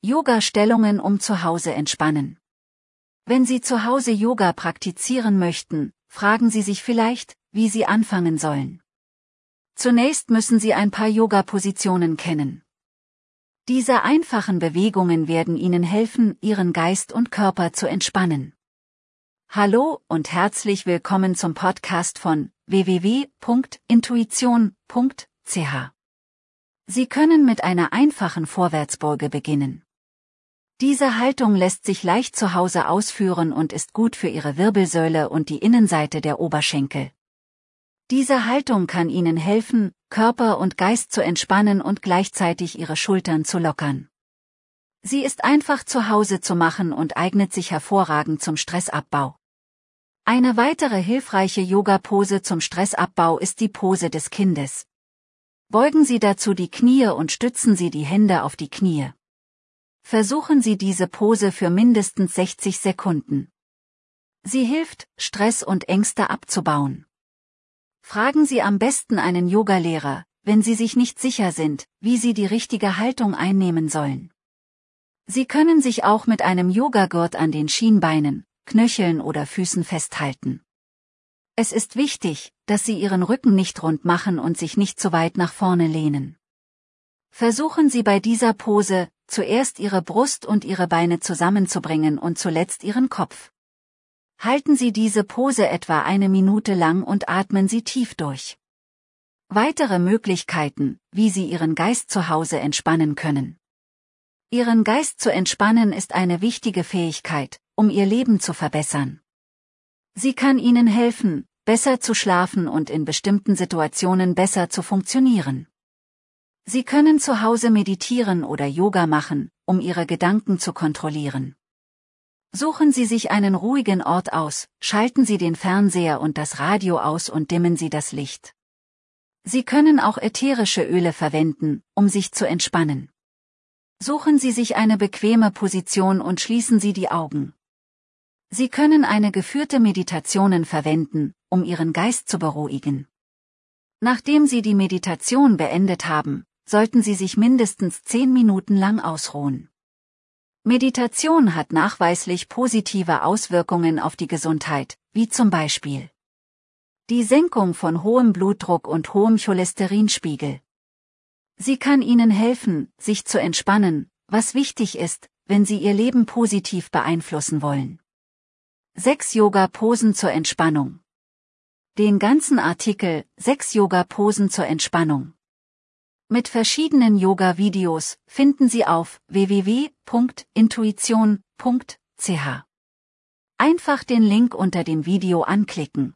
Yoga-Stellungen um zu Hause entspannen. Wenn Sie zu Hause Yoga praktizieren möchten, fragen Sie sich vielleicht, wie Sie anfangen sollen. Zunächst müssen Sie ein paar Yoga-Positionen kennen. Diese einfachen Bewegungen werden Ihnen helfen, Ihren Geist und Körper zu entspannen. Hallo und herzlich willkommen zum Podcast von www.intuition.ch. Sie können mit einer einfachen Vorwärtsbeuge beginnen. Diese Haltung lässt sich leicht zu Hause ausführen und ist gut für Ihre Wirbelsäule und die Innenseite der Oberschenkel. Diese Haltung kann Ihnen helfen, Körper und Geist zu entspannen und gleichzeitig Ihre Schultern zu lockern. Sie ist einfach zu Hause zu machen und eignet sich hervorragend zum Stressabbau. Eine weitere hilfreiche Yoga-Pose zum Stressabbau ist die Pose des Kindes. Beugen Sie dazu die Knie und stützen Sie die Hände auf die Knie. Versuchen Sie diese Pose für mindestens 60 Sekunden. Sie hilft, Stress und Ängste abzubauen. Fragen Sie am besten einen Yogalehrer, wenn Sie sich nicht sicher sind, wie Sie die richtige Haltung einnehmen sollen. Sie können sich auch mit einem Yogagurt an den Schienbeinen, Knöcheln oder Füßen festhalten. Es ist wichtig, dass Sie Ihren Rücken nicht rund machen und sich nicht zu weit nach vorne lehnen. Versuchen Sie bei dieser Pose, zuerst Ihre Brust und Ihre Beine zusammenzubringen und zuletzt Ihren Kopf. Halten Sie diese Pose etwa eine Minute lang und atmen Sie tief durch. Weitere Möglichkeiten, wie Sie Ihren Geist zu Hause entspannen können. Ihren Geist zu entspannen ist eine wichtige Fähigkeit, um Ihr Leben zu verbessern. Sie kann Ihnen helfen, besser zu schlafen und in bestimmten Situationen besser zu funktionieren. Sie können zu Hause meditieren oder Yoga machen, um Ihre Gedanken zu kontrollieren. Suchen Sie sich einen ruhigen Ort aus, schalten Sie den Fernseher und das Radio aus und dimmen Sie das Licht. Sie können auch ätherische Öle verwenden, um sich zu entspannen. Suchen Sie sich eine bequeme Position und schließen Sie die Augen. Sie können eine geführte Meditationen verwenden, um Ihren Geist zu beruhigen. Nachdem Sie die Meditation beendet haben, sollten Sie sich mindestens zehn Minuten lang ausruhen. Meditation hat nachweislich positive Auswirkungen auf die Gesundheit, wie zum Beispiel die Senkung von hohem Blutdruck und hohem Cholesterinspiegel. Sie kann Ihnen helfen, sich zu entspannen, was wichtig ist, wenn Sie Ihr Leben positiv beeinflussen wollen. Sechs Yoga-Posen zur Entspannung. Den ganzen Artikel Sechs Yoga-Posen zur Entspannung mit verschiedenen Yoga-Videos finden Sie auf www.intuition.ch. Einfach den Link unter dem Video anklicken.